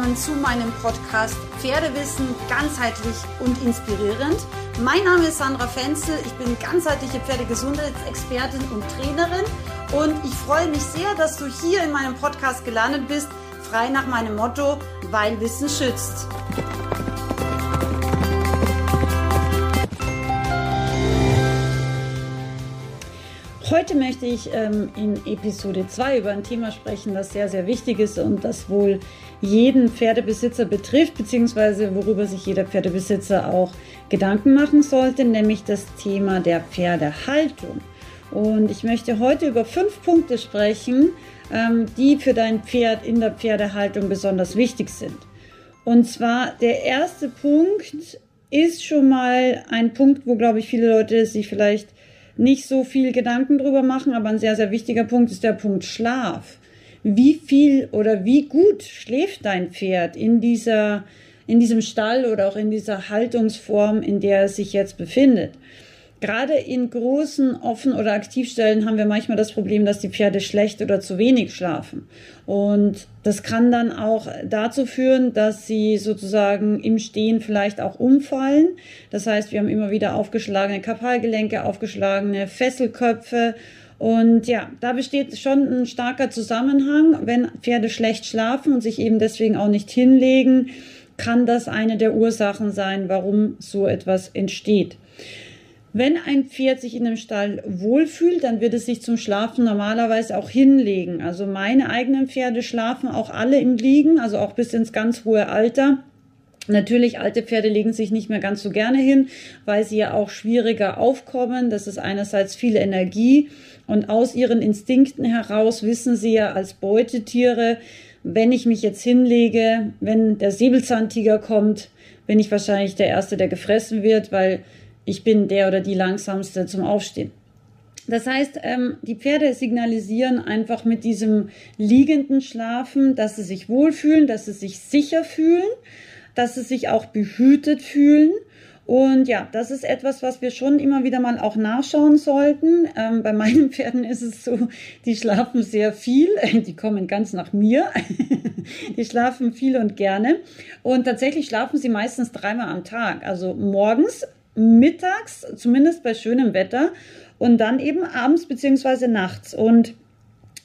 willkommen zu meinem Podcast Pferdewissen ganzheitlich und inspirierend. Mein Name ist Sandra Fenzel, ich bin ganzheitliche Pferdegesundheitsexpertin und Trainerin und ich freue mich sehr, dass du hier in meinem Podcast gelandet bist, frei nach meinem Motto, weil Wissen schützt. Heute möchte ich ähm, in Episode 2 über ein Thema sprechen, das sehr, sehr wichtig ist und das wohl jeden Pferdebesitzer betrifft, beziehungsweise worüber sich jeder Pferdebesitzer auch Gedanken machen sollte, nämlich das Thema der Pferdehaltung. Und ich möchte heute über fünf Punkte sprechen, ähm, die für dein Pferd in der Pferdehaltung besonders wichtig sind. Und zwar der erste Punkt ist schon mal ein Punkt, wo, glaube ich, viele Leute sich vielleicht nicht so viel Gedanken drüber machen, aber ein sehr, sehr wichtiger Punkt ist der Punkt Schlaf. Wie viel oder wie gut schläft dein Pferd in dieser, in diesem Stall oder auch in dieser Haltungsform, in der es sich jetzt befindet? Gerade in großen Offen- oder Aktivstellen haben wir manchmal das Problem, dass die Pferde schlecht oder zu wenig schlafen. Und das kann dann auch dazu führen, dass sie sozusagen im Stehen vielleicht auch umfallen. Das heißt, wir haben immer wieder aufgeschlagene Kapalgelenke, aufgeschlagene Fesselköpfe. Und ja, da besteht schon ein starker Zusammenhang. Wenn Pferde schlecht schlafen und sich eben deswegen auch nicht hinlegen, kann das eine der Ursachen sein, warum so etwas entsteht. Wenn ein Pferd sich in einem Stall wohlfühlt, dann wird es sich zum Schlafen normalerweise auch hinlegen. Also meine eigenen Pferde schlafen auch alle im Liegen, also auch bis ins ganz hohe Alter. Natürlich, alte Pferde legen sich nicht mehr ganz so gerne hin, weil sie ja auch schwieriger aufkommen. Das ist einerseits viel Energie und aus ihren Instinkten heraus wissen sie ja als Beutetiere, wenn ich mich jetzt hinlege, wenn der Säbelzahntiger kommt, bin ich wahrscheinlich der Erste, der gefressen wird, weil ich bin der oder die langsamste zum Aufstehen. Das heißt, ähm, die Pferde signalisieren einfach mit diesem liegenden Schlafen, dass sie sich wohlfühlen, dass sie sich sicher fühlen, dass sie sich auch behütet fühlen. Und ja, das ist etwas, was wir schon immer wieder mal auch nachschauen sollten. Ähm, bei meinen Pferden ist es so, die schlafen sehr viel. Die kommen ganz nach mir. die schlafen viel und gerne. Und tatsächlich schlafen sie meistens dreimal am Tag. Also morgens mittags, zumindest bei schönem Wetter, und dann eben abends beziehungsweise nachts. Und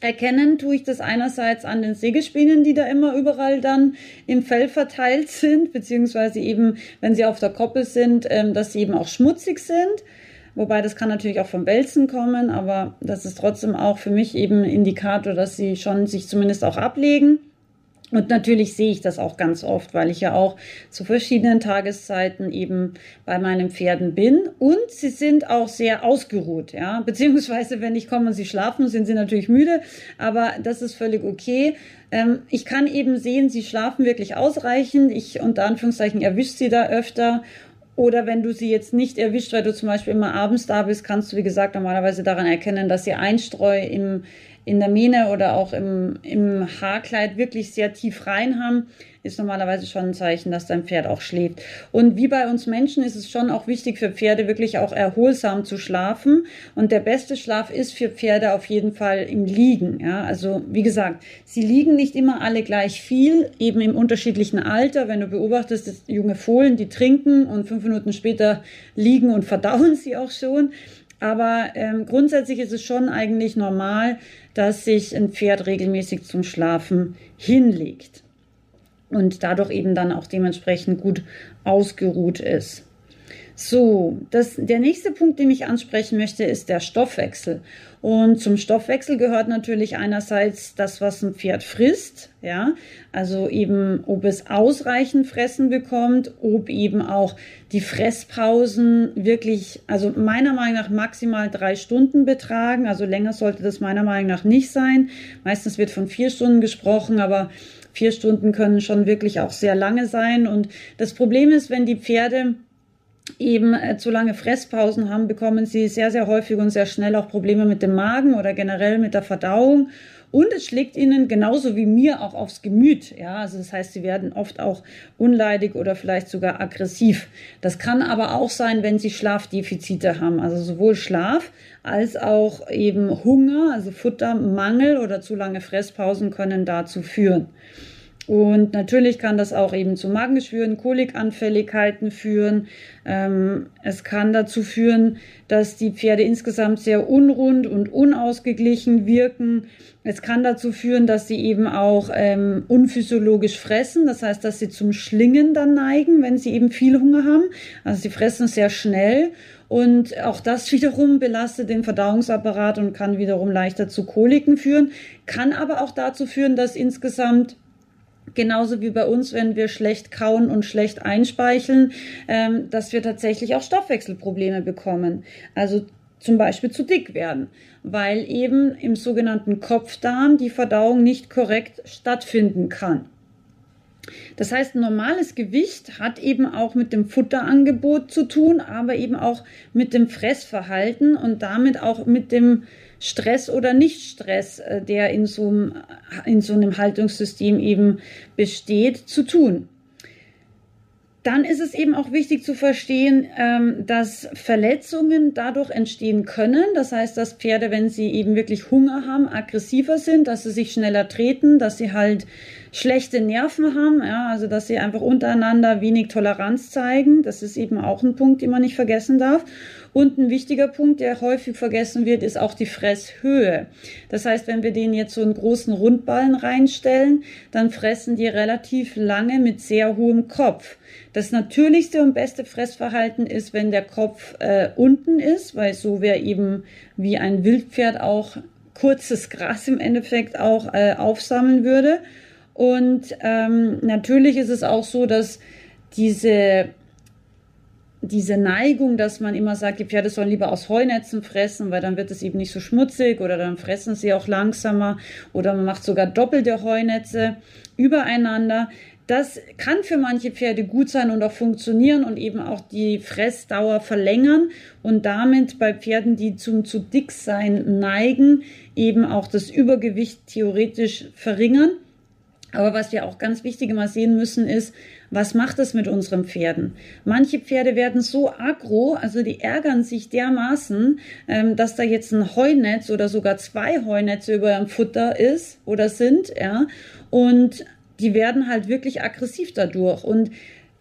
Erkennen tue ich das einerseits an den Sägespänen, die da immer überall dann im Fell verteilt sind, beziehungsweise eben, wenn sie auf der Koppel sind, ähm, dass sie eben auch schmutzig sind. Wobei das kann natürlich auch vom Wälzen kommen, aber das ist trotzdem auch für mich eben ein Indikator, dass sie schon sich zumindest auch ablegen. Und natürlich sehe ich das auch ganz oft, weil ich ja auch zu verschiedenen Tageszeiten eben bei meinen Pferden bin. Und sie sind auch sehr ausgeruht, ja. Beziehungsweise, wenn ich komme und sie schlafen, sind sie natürlich müde. Aber das ist völlig okay. Ähm, ich kann eben sehen, sie schlafen wirklich ausreichend. Ich unter Anführungszeichen erwische sie da öfter. Oder wenn du sie jetzt nicht erwischt, weil du zum Beispiel immer abends da bist, kannst du, wie gesagt, normalerweise daran erkennen, dass sie Einstreu im, in der Mähne oder auch im, im Haarkleid wirklich sehr tief rein haben, ist normalerweise schon ein Zeichen, dass dein Pferd auch schläft. Und wie bei uns Menschen ist es schon auch wichtig für Pferde wirklich auch erholsam zu schlafen. Und der beste Schlaf ist für Pferde auf jeden Fall im Liegen. Ja, also wie gesagt, sie liegen nicht immer alle gleich viel, eben im unterschiedlichen Alter. Wenn du beobachtest, dass junge Fohlen, die trinken und fünf Minuten später liegen und verdauen sie auch schon. Aber ähm, grundsätzlich ist es schon eigentlich normal, dass sich ein Pferd regelmäßig zum Schlafen hinlegt und dadurch eben dann auch dementsprechend gut ausgeruht ist. So, das, der nächste Punkt, den ich ansprechen möchte, ist der Stoffwechsel. Und zum Stoffwechsel gehört natürlich einerseits das, was ein Pferd frisst, ja, also eben, ob es ausreichend Fressen bekommt, ob eben auch die Fresspausen wirklich, also meiner Meinung nach maximal drei Stunden betragen, also länger sollte das meiner Meinung nach nicht sein. Meistens wird von vier Stunden gesprochen, aber vier Stunden können schon wirklich auch sehr lange sein. Und das Problem ist, wenn die Pferde eben äh, zu lange Fresspausen haben, bekommen sie sehr, sehr häufig und sehr schnell auch Probleme mit dem Magen oder generell mit der Verdauung. Und es schlägt ihnen genauso wie mir auch aufs Gemüt. Ja, also das heißt, sie werden oft auch unleidig oder vielleicht sogar aggressiv. Das kann aber auch sein, wenn sie Schlafdefizite haben. Also sowohl Schlaf als auch eben Hunger, also Futtermangel oder zu lange Fresspausen können dazu führen. Und natürlich kann das auch eben zu Magengeschwüren, Kolikanfälligkeiten führen. Ähm, es kann dazu führen, dass die Pferde insgesamt sehr unrund und unausgeglichen wirken. Es kann dazu führen, dass sie eben auch ähm, unphysiologisch fressen. Das heißt, dass sie zum Schlingen dann neigen, wenn sie eben viel Hunger haben. Also sie fressen sehr schnell. Und auch das wiederum belastet den Verdauungsapparat und kann wiederum leichter zu Koliken führen, kann aber auch dazu führen, dass insgesamt genauso wie bei uns, wenn wir schlecht kauen und schlecht einspeicheln, ähm, dass wir tatsächlich auch Stoffwechselprobleme bekommen. Also zum Beispiel zu dick werden, weil eben im sogenannten Kopfdarm die Verdauung nicht korrekt stattfinden kann. Das heißt, normales Gewicht hat eben auch mit dem Futterangebot zu tun, aber eben auch mit dem Fressverhalten und damit auch mit dem Stress oder Nicht-Stress, äh, der in so, einem, in so einem Haltungssystem eben besteht, zu tun. Dann ist es eben auch wichtig zu verstehen, ähm, dass Verletzungen dadurch entstehen können. Das heißt, dass Pferde, wenn sie eben wirklich Hunger haben, aggressiver sind, dass sie sich schneller treten, dass sie halt schlechte Nerven haben, ja, also dass sie einfach untereinander wenig Toleranz zeigen. Das ist eben auch ein Punkt, den man nicht vergessen darf. Und ein wichtiger Punkt, der häufig vergessen wird, ist auch die Fresshöhe. Das heißt, wenn wir denen jetzt so einen großen Rundballen reinstellen, dann fressen die relativ lange mit sehr hohem Kopf. Das natürlichste und beste Fressverhalten ist, wenn der Kopf äh, unten ist, weil so wäre eben wie ein Wildpferd auch kurzes Gras im Endeffekt auch äh, aufsammeln würde. Und ähm, natürlich ist es auch so, dass diese diese Neigung, dass man immer sagt, die Pferde sollen lieber aus Heunetzen fressen, weil dann wird es eben nicht so schmutzig oder dann fressen sie auch langsamer oder man macht sogar doppelte Heunetze übereinander. Das kann für manche Pferde gut sein und auch funktionieren und eben auch die Fressdauer verlängern und damit bei Pferden, die zum zu dick sein neigen, eben auch das Übergewicht theoretisch verringern. Aber was wir auch ganz wichtig immer sehen müssen, ist, was macht es mit unseren Pferden? Manche Pferde werden so aggro, also die ärgern sich dermaßen, ähm, dass da jetzt ein Heunetz oder sogar zwei Heunetze über ihrem Futter ist oder sind, ja. Und die werden halt wirklich aggressiv dadurch und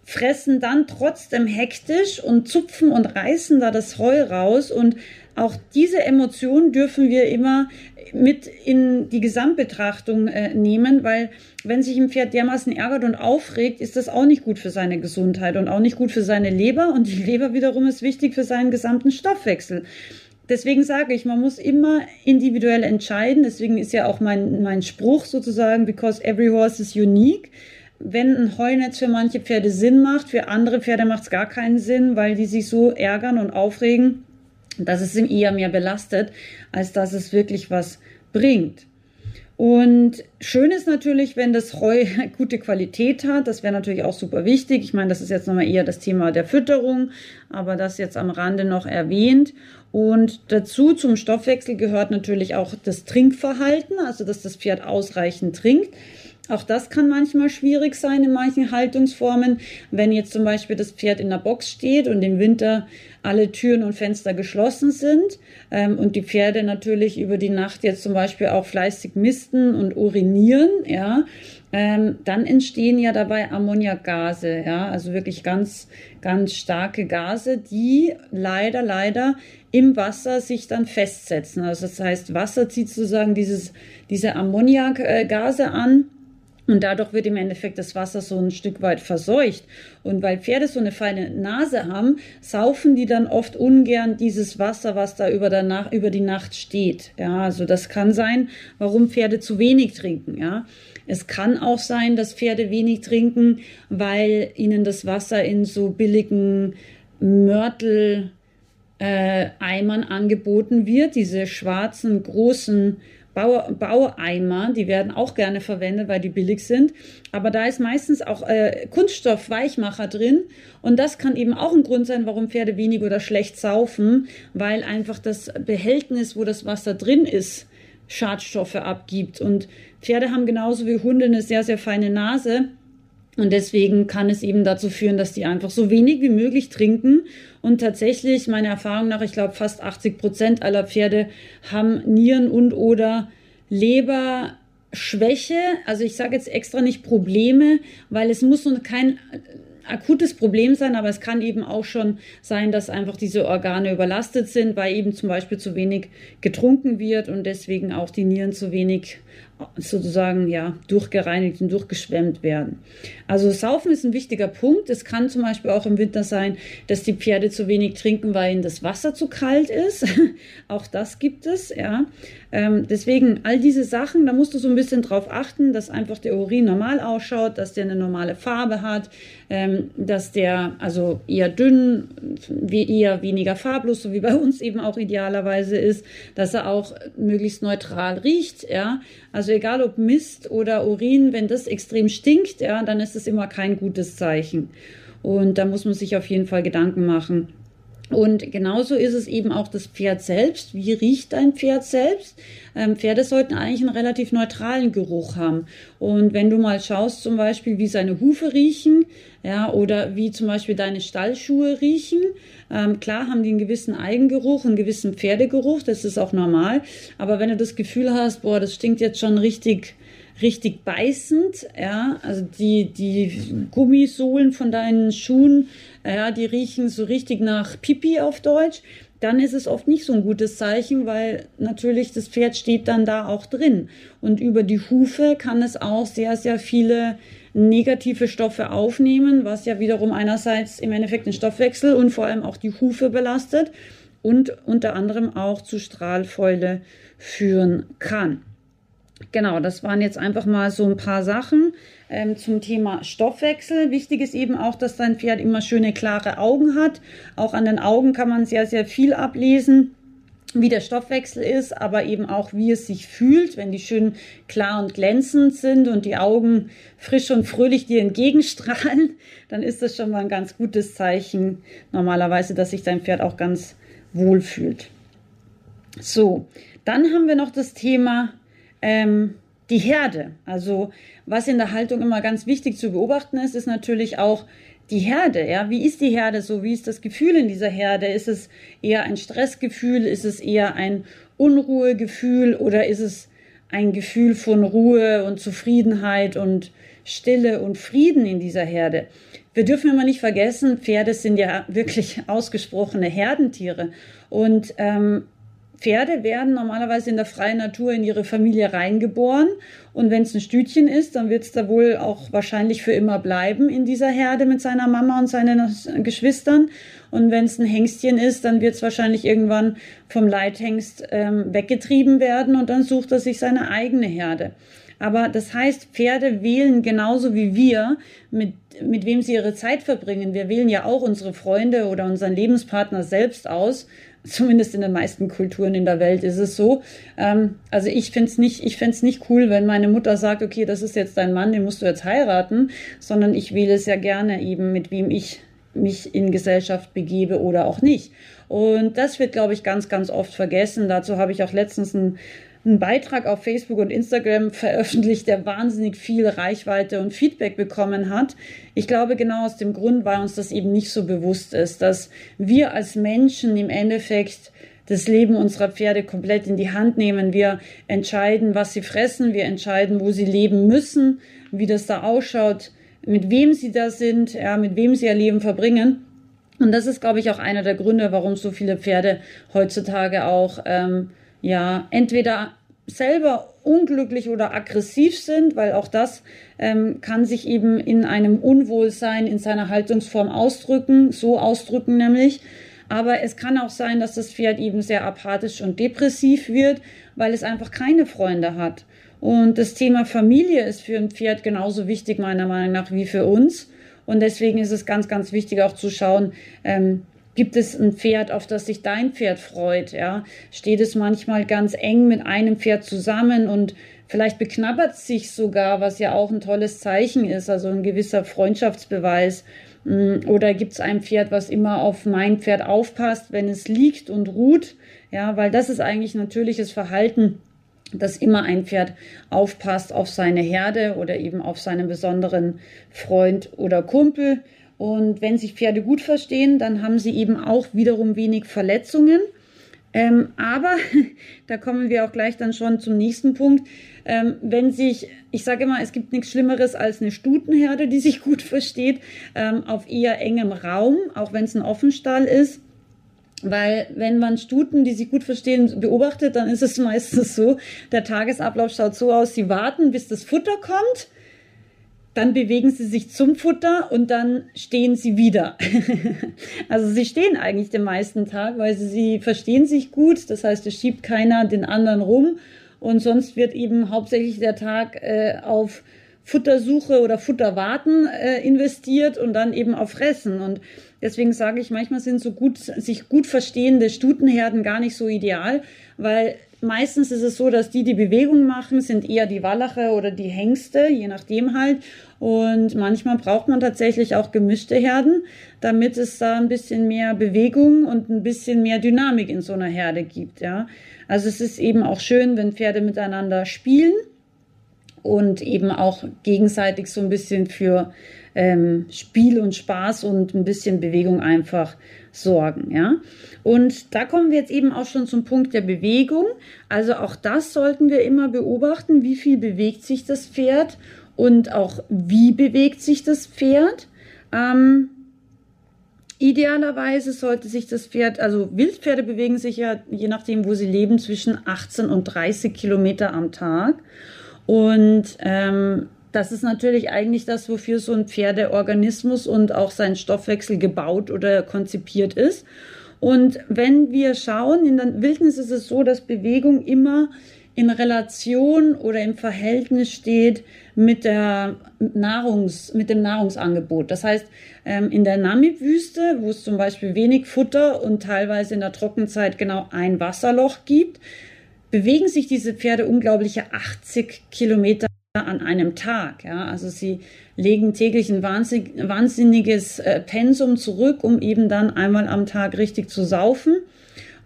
fressen dann trotzdem hektisch und zupfen und reißen da das Heu raus und auch diese Emotion dürfen wir immer mit in die Gesamtbetrachtung äh, nehmen, weil wenn sich ein Pferd dermaßen ärgert und aufregt, ist das auch nicht gut für seine Gesundheit und auch nicht gut für seine Leber und die Leber wiederum ist wichtig für seinen gesamten Stoffwechsel. Deswegen sage ich, man muss immer individuell entscheiden. Deswegen ist ja auch mein, mein Spruch sozusagen, because every horse is unique wenn ein Heunetz für manche Pferde Sinn macht, für andere Pferde macht es gar keinen Sinn, weil die sich so ärgern und aufregen, dass es ihm eher mehr belastet, als dass es wirklich was bringt. Und schön ist natürlich, wenn das Heu gute Qualität hat. Das wäre natürlich auch super wichtig. Ich meine, das ist jetzt nochmal eher das Thema der Fütterung, aber das jetzt am Rande noch erwähnt. Und dazu zum Stoffwechsel gehört natürlich auch das Trinkverhalten, also dass das Pferd ausreichend trinkt. Auch das kann manchmal schwierig sein in manchen Haltungsformen. Wenn jetzt zum Beispiel das Pferd in der Box steht und im Winter alle Türen und Fenster geschlossen sind ähm, und die Pferde natürlich über die Nacht jetzt zum Beispiel auch fleißig misten und urinieren, ja, ähm, dann entstehen ja dabei Ammoniakgase, ja, also wirklich ganz, ganz starke Gase, die leider, leider im Wasser sich dann festsetzen. Also das heißt, Wasser zieht sozusagen dieses, diese Ammoniakgase an und dadurch wird im Endeffekt das Wasser so ein Stück weit verseucht. Und weil Pferde so eine feine Nase haben, saufen die dann oft ungern dieses Wasser, was da über, der Nacht, über die Nacht steht. Ja, also das kann sein, warum Pferde zu wenig trinken. Ja, es kann auch sein, dass Pferde wenig trinken, weil ihnen das Wasser in so billigen Mörtel äh, Eimern angeboten wird, diese schwarzen großen Baueimer, die werden auch gerne verwendet, weil die billig sind. Aber da ist meistens auch äh, Kunststoff, Weichmacher drin. Und das kann eben auch ein Grund sein, warum Pferde wenig oder schlecht saufen, weil einfach das Behältnis, wo das Wasser drin ist, Schadstoffe abgibt. Und Pferde haben genauso wie Hunde eine sehr, sehr feine Nase. Und deswegen kann es eben dazu führen, dass die einfach so wenig wie möglich trinken. Und tatsächlich, meiner Erfahrung nach, ich glaube, fast 80 Prozent aller Pferde haben Nieren und oder Leber Schwäche, also ich sage jetzt extra nicht Probleme, weil es muss kein akutes Problem sein, aber es kann eben auch schon sein, dass einfach diese Organe überlastet sind, weil eben zum Beispiel zu wenig getrunken wird und deswegen auch die Nieren zu wenig sozusagen ja durchgereinigt und durchgeschwemmt werden. Also Saufen ist ein wichtiger Punkt. Es kann zum Beispiel auch im Winter sein, dass die Pferde zu wenig trinken, weil ihnen das Wasser zu kalt ist. auch das gibt es, ja. Ähm, deswegen all diese Sachen, da musst du so ein bisschen drauf achten, dass einfach der Urin normal ausschaut, dass der eine normale Farbe hat, ähm, dass der also eher dünn, eher weniger farblos, so wie bei uns eben auch idealerweise ist, dass er auch möglichst neutral riecht, ja. Also egal ob Mist oder Urin, wenn das extrem stinkt, ja, dann ist es immer kein gutes Zeichen. Und da muss man sich auf jeden Fall Gedanken machen. Und genauso ist es eben auch das Pferd selbst. Wie riecht ein Pferd selbst? Ähm, Pferde sollten eigentlich einen relativ neutralen Geruch haben. Und wenn du mal schaust, zum Beispiel, wie seine Hufe riechen, ja, oder wie zum Beispiel deine Stallschuhe riechen, ähm, klar haben die einen gewissen Eigengeruch, einen gewissen Pferdegeruch, das ist auch normal. Aber wenn du das Gefühl hast, boah, das stinkt jetzt schon richtig, richtig beißend, ja, also die, die Gummisohlen von deinen Schuhen, ja, die riechen so richtig nach Pipi auf Deutsch, dann ist es oft nicht so ein gutes Zeichen, weil natürlich das Pferd steht dann da auch drin. Und über die Hufe kann es auch sehr, sehr viele negative Stoffe aufnehmen, was ja wiederum einerseits im Endeffekt den Stoffwechsel und vor allem auch die Hufe belastet und unter anderem auch zu Strahlfäule führen kann. Genau, das waren jetzt einfach mal so ein paar Sachen ähm, zum Thema Stoffwechsel. Wichtig ist eben auch, dass dein Pferd immer schöne, klare Augen hat. Auch an den Augen kann man sehr, sehr viel ablesen wie der Stoffwechsel ist, aber eben auch, wie es sich fühlt, wenn die schön klar und glänzend sind und die Augen frisch und fröhlich dir entgegenstrahlen, dann ist das schon mal ein ganz gutes Zeichen normalerweise, dass sich dein Pferd auch ganz wohl fühlt. So, dann haben wir noch das Thema ähm, die Herde. Also was in der Haltung immer ganz wichtig zu beobachten ist, ist natürlich auch die Herde. Ja, wie ist die Herde so? Wie ist das Gefühl in dieser Herde? Ist es eher ein Stressgefühl? Ist es eher ein Unruhegefühl oder ist es ein Gefühl von Ruhe und Zufriedenheit und Stille und Frieden in dieser Herde? Wir dürfen immer nicht vergessen, Pferde sind ja wirklich ausgesprochene Herdentiere und ähm, Pferde werden normalerweise in der freien Natur in ihre Familie reingeboren. Und wenn es ein Stütchen ist, dann wird es da wohl auch wahrscheinlich für immer bleiben in dieser Herde mit seiner Mama und seinen Geschwistern. Und wenn es ein Hengstchen ist, dann wird es wahrscheinlich irgendwann vom Leithengst ähm, weggetrieben werden und dann sucht er sich seine eigene Herde. Aber das heißt, Pferde wählen genauso wie wir, mit, mit wem sie ihre Zeit verbringen. Wir wählen ja auch unsere Freunde oder unseren Lebenspartner selbst aus zumindest in den meisten Kulturen in der Welt ist es so. Ähm, also ich finde es nicht, ich fände nicht cool, wenn meine Mutter sagt, okay, das ist jetzt dein Mann, den musst du jetzt heiraten, sondern ich wähle es ja gerne eben, mit wem ich mich in Gesellschaft begebe oder auch nicht. Und das wird, glaube ich, ganz, ganz oft vergessen. Dazu habe ich auch letztens ein einen Beitrag auf Facebook und Instagram veröffentlicht, der wahnsinnig viel Reichweite und Feedback bekommen hat. Ich glaube genau aus dem Grund, weil uns das eben nicht so bewusst ist, dass wir als Menschen im Endeffekt das Leben unserer Pferde komplett in die Hand nehmen. Wir entscheiden, was sie fressen, wir entscheiden, wo sie leben müssen, wie das da ausschaut, mit wem sie da sind, ja, mit wem sie ihr Leben verbringen. Und das ist, glaube ich, auch einer der Gründe, warum so viele Pferde heutzutage auch ähm, ja entweder selber unglücklich oder aggressiv sind, weil auch das ähm, kann sich eben in einem Unwohlsein in seiner Haltungsform ausdrücken, so ausdrücken nämlich. Aber es kann auch sein, dass das Pferd eben sehr apathisch und depressiv wird, weil es einfach keine Freunde hat. Und das Thema Familie ist für ein Pferd genauso wichtig, meiner Meinung nach, wie für uns. Und deswegen ist es ganz, ganz wichtig auch zu schauen, ähm, Gibt es ein Pferd, auf das sich dein Pferd freut? Ja, steht es manchmal ganz eng mit einem Pferd zusammen und vielleicht beknabbert sich sogar, was ja auch ein tolles Zeichen ist, also ein gewisser Freundschaftsbeweis. Mm, oder gibt es ein Pferd, was immer auf mein Pferd aufpasst, wenn es liegt und ruht? Ja, weil das ist eigentlich natürliches Verhalten, dass immer ein Pferd aufpasst auf seine Herde oder eben auf seinen besonderen Freund oder Kumpel. Und wenn sich Pferde gut verstehen, dann haben sie eben auch wiederum wenig Verletzungen. Ähm, aber da kommen wir auch gleich dann schon zum nächsten Punkt. Ähm, wenn sich, ich sage immer, es gibt nichts Schlimmeres als eine Stutenherde, die sich gut versteht, ähm, auf eher engem Raum, auch wenn es ein Offenstall ist. Weil wenn man Stuten, die sich gut verstehen, beobachtet, dann ist es meistens so, der Tagesablauf schaut so aus, sie warten, bis das Futter kommt dann bewegen sie sich zum Futter und dann stehen sie wieder. also sie stehen eigentlich den meisten Tag, weil sie, sie verstehen sich gut. Das heißt, es schiebt keiner den anderen rum und sonst wird eben hauptsächlich der Tag äh, auf Futtersuche oder Futterwarten äh, investiert und dann eben auf Fressen. Und deswegen sage ich, manchmal sind so gut, sich gut verstehende Stutenherden gar nicht so ideal, weil Meistens ist es so, dass die, die Bewegung machen, sind eher die Wallache oder die Hengste, je nachdem halt. Und manchmal braucht man tatsächlich auch gemischte Herden, damit es da ein bisschen mehr Bewegung und ein bisschen mehr Dynamik in so einer Herde gibt, ja. Also es ist eben auch schön, wenn Pferde miteinander spielen und eben auch gegenseitig so ein bisschen für ähm, Spiel und Spaß und ein bisschen Bewegung einfach sorgen, ja. Und da kommen wir jetzt eben auch schon zum Punkt der Bewegung. Also auch das sollten wir immer beobachten, wie viel bewegt sich das Pferd und auch wie bewegt sich das Pferd. Ähm, Idealerweise sollte sich das Pferd, also Wildpferde bewegen sich ja, je nachdem, wo sie leben, zwischen 18 und 30 Kilometer am Tag. Und ähm, das ist natürlich eigentlich das, wofür so ein Pferdeorganismus und auch sein Stoffwechsel gebaut oder konzipiert ist. Und wenn wir schauen, in der Wildnis ist es so, dass Bewegung immer in Relation oder im Verhältnis steht mit der Nahrungs, mit dem Nahrungsangebot. Das heißt, ähm, in der Namib-Wüste, wo es zum Beispiel wenig Futter und teilweise in der Trockenzeit genau ein Wasserloch gibt, bewegen sich diese Pferde unglaubliche 80 Kilometer an einem Tag. Ja? Also sie legen täglich ein wahnsinniges äh, Pensum zurück, um eben dann einmal am Tag richtig zu saufen.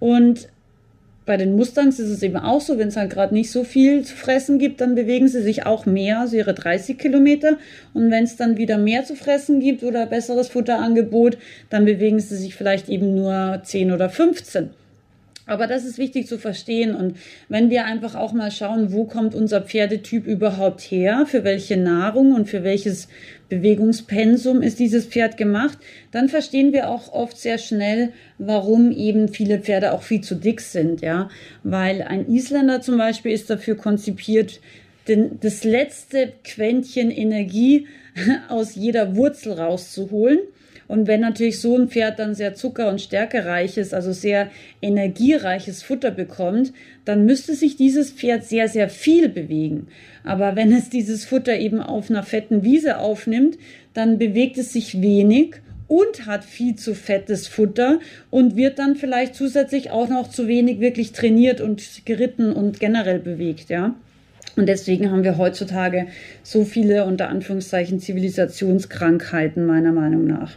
Und bei den Mustangs ist es eben auch so, wenn es halt gerade nicht so viel zu fressen gibt, dann bewegen sie sich auch mehr, also ihre 30 Kilometer. Und wenn es dann wieder mehr zu fressen gibt oder besseres Futterangebot, dann bewegen sie sich vielleicht eben nur 10 oder 15. Aber das ist wichtig zu verstehen. Und wenn wir einfach auch mal schauen, wo kommt unser Pferdetyp überhaupt her, für welche Nahrung und für welches Bewegungspensum ist dieses Pferd gemacht, dann verstehen wir auch oft sehr schnell, warum eben viele Pferde auch viel zu dick sind, ja. Weil ein Isländer zum Beispiel ist dafür konzipiert, den, das letzte Quäntchen Energie aus jeder Wurzel rauszuholen. Und wenn natürlich so ein Pferd dann sehr zucker- und stärkereiches, also sehr energiereiches Futter bekommt, dann müsste sich dieses Pferd sehr, sehr viel bewegen. Aber wenn es dieses Futter eben auf einer fetten Wiese aufnimmt, dann bewegt es sich wenig und hat viel zu fettes Futter und wird dann vielleicht zusätzlich auch noch zu wenig wirklich trainiert und geritten und generell bewegt, ja. Und deswegen haben wir heutzutage so viele unter Anführungszeichen Zivilisationskrankheiten meiner Meinung nach.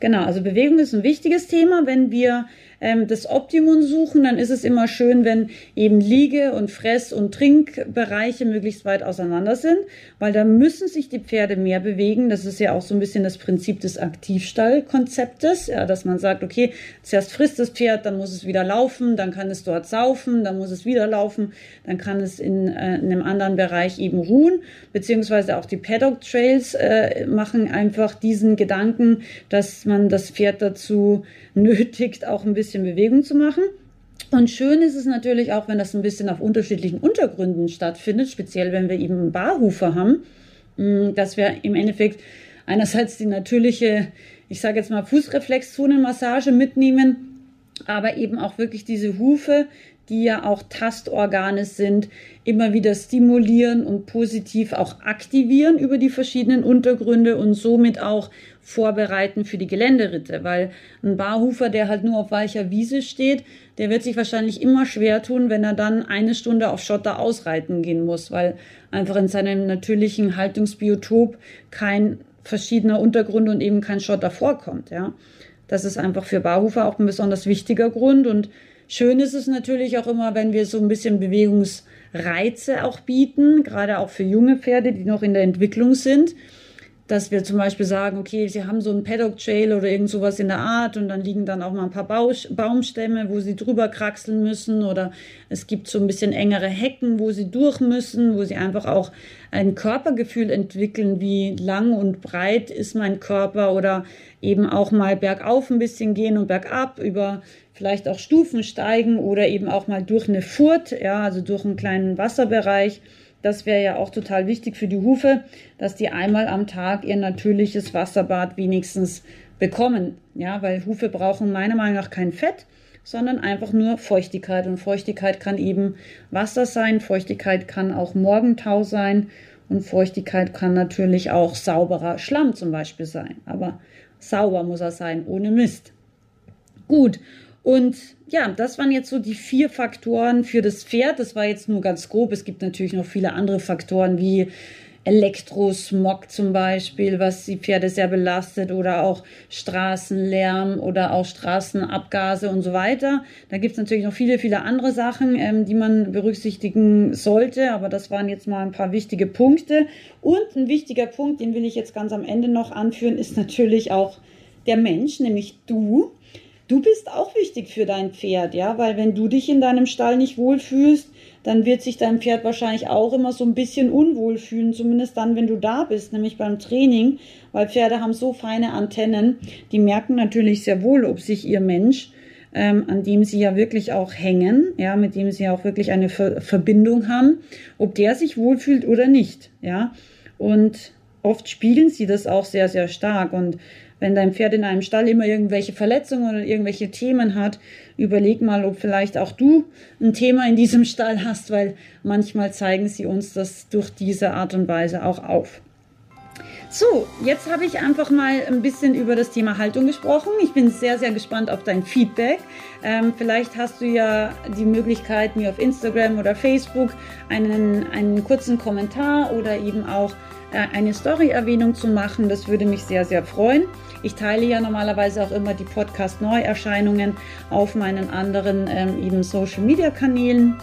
Genau, also Bewegung ist ein wichtiges Thema. Wenn wir ähm, das Optimum suchen, dann ist es immer schön, wenn eben Liege- und Fress- und Trinkbereiche möglichst weit auseinander sind, weil da müssen sich die Pferde mehr bewegen. Das ist ja auch so ein bisschen das Prinzip des Aktivstallkonzeptes, ja, dass man sagt, okay, zuerst frisst das Pferd, dann muss es wieder laufen, dann kann es dort saufen, dann muss es wieder laufen, dann kann es in, äh, in einem anderen Bereich eben ruhen, beziehungsweise auch die Paddock Trails äh, machen einfach diesen Gedanken, dass man das Pferd dazu nötigt, auch ein bisschen Bewegung zu machen. Und schön ist es natürlich auch, wenn das ein bisschen auf unterschiedlichen Untergründen stattfindet, speziell wenn wir eben einen Barhufer haben, mm, dass wir im Endeffekt einerseits die natürliche, ich sage jetzt mal Fußreflexzonenmassage mitnehmen, aber eben auch wirklich diese Hufe, die ja auch Tastorgane sind, immer wieder stimulieren und positiv auch aktivieren über die verschiedenen Untergründe und somit auch vorbereiten für die Geländeritte, weil ein Barhufer, der halt nur auf weicher Wiese steht, der wird sich wahrscheinlich immer schwer tun, wenn er dann eine Stunde auf Schotter ausreiten gehen muss, weil einfach in seinem natürlichen Haltungsbiotop kein verschiedener Untergrund und eben kein Schotter vorkommt, ja. Das ist einfach für Barhufer auch ein besonders wichtiger Grund und schön ist es natürlich auch immer, wenn wir so ein bisschen Bewegungsreize auch bieten, gerade auch für junge Pferde, die noch in der Entwicklung sind dass wir zum Beispiel sagen, okay, sie haben so einen Paddock Trail oder irgend sowas in der Art und dann liegen dann auch mal ein paar Baumstämme, wo sie drüber kraxeln müssen oder es gibt so ein bisschen engere Hecken, wo sie durch müssen, wo sie einfach auch ein Körpergefühl entwickeln, wie lang und breit ist mein Körper oder eben auch mal bergauf ein bisschen gehen und bergab über vielleicht auch Stufen steigen oder eben auch mal durch eine Furt, ja, also durch einen kleinen Wasserbereich das wäre ja auch total wichtig für die Hufe, dass die einmal am Tag ihr natürliches Wasserbad wenigstens bekommen. Ja, weil Hufe brauchen meiner Meinung nach kein Fett, sondern einfach nur Feuchtigkeit. Und Feuchtigkeit kann eben Wasser sein, Feuchtigkeit kann auch Morgentau sein und Feuchtigkeit kann natürlich auch sauberer Schlamm zum Beispiel sein. Aber sauber muss er sein, ohne Mist. Gut. Und ja, das waren jetzt so die vier Faktoren für das Pferd. Das war jetzt nur ganz grob. Es gibt natürlich noch viele andere Faktoren wie Elektrosmog zum Beispiel, was die Pferde sehr belastet oder auch Straßenlärm oder auch Straßenabgase und so weiter. Da gibt es natürlich noch viele, viele andere Sachen, ähm, die man berücksichtigen sollte, aber das waren jetzt mal ein paar wichtige Punkte. Und ein wichtiger Punkt, den will ich jetzt ganz am Ende noch anführen, ist natürlich auch der Mensch, nämlich du du bist auch wichtig für dein Pferd, ja, weil wenn du dich in deinem Stall nicht wohlfühlst, dann wird sich dein Pferd wahrscheinlich auch immer so ein bisschen unwohl fühlen, zumindest dann, wenn du da bist, nämlich beim Training, weil Pferde haben so feine Antennen, die merken natürlich sehr wohl, ob sich ihr Mensch, ähm, an dem sie ja wirklich auch hängen, ja, mit dem sie auch wirklich eine Ver Verbindung haben, ob der sich wohlfühlt oder nicht, ja. Und oft spiegeln sie das auch sehr, sehr stark und wenn dein Pferd in einem Stall immer irgendwelche Verletzungen oder irgendwelche Themen hat, überleg mal, ob vielleicht auch du ein Thema in diesem Stall hast, weil manchmal zeigen sie uns das durch diese Art und Weise auch auf. So, jetzt habe ich einfach mal ein bisschen über das Thema Haltung gesprochen. Ich bin sehr, sehr gespannt auf dein Feedback. Ähm, vielleicht hast du ja die Möglichkeit, mir auf Instagram oder Facebook einen, einen kurzen Kommentar oder eben auch eine Story-Erwähnung zu machen. Das würde mich sehr, sehr freuen. Ich teile ja normalerweise auch immer die Podcast-Neuerscheinungen auf meinen anderen ähm, eben Social-Media-Kanälen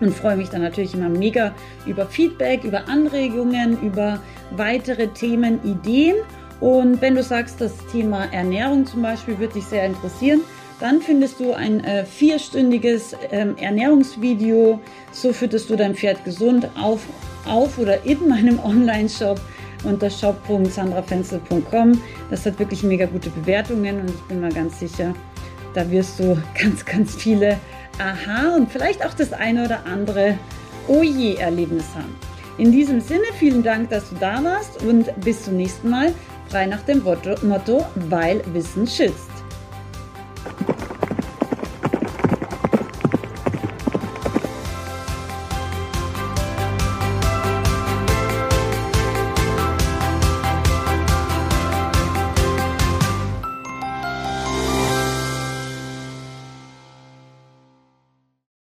und freue mich dann natürlich immer mega über Feedback, über Anregungen, über weitere Themen, Ideen. Und wenn du sagst, das Thema Ernährung zum Beispiel würde dich sehr interessieren, dann findest du ein äh, vierstündiges ähm, Ernährungsvideo. So fütterst du dein Pferd gesund auf, auf oder in meinem Online-Shop unter shop.sandrafenzel.com. Das hat wirklich mega gute Bewertungen und ich bin mal ganz sicher, da wirst du ganz, ganz viele Aha und vielleicht auch das eine oder andere Oje-Erlebnis haben. In diesem Sinne, vielen Dank, dass du da warst und bis zum nächsten Mal. Frei nach dem Motto, weil Wissen schützt.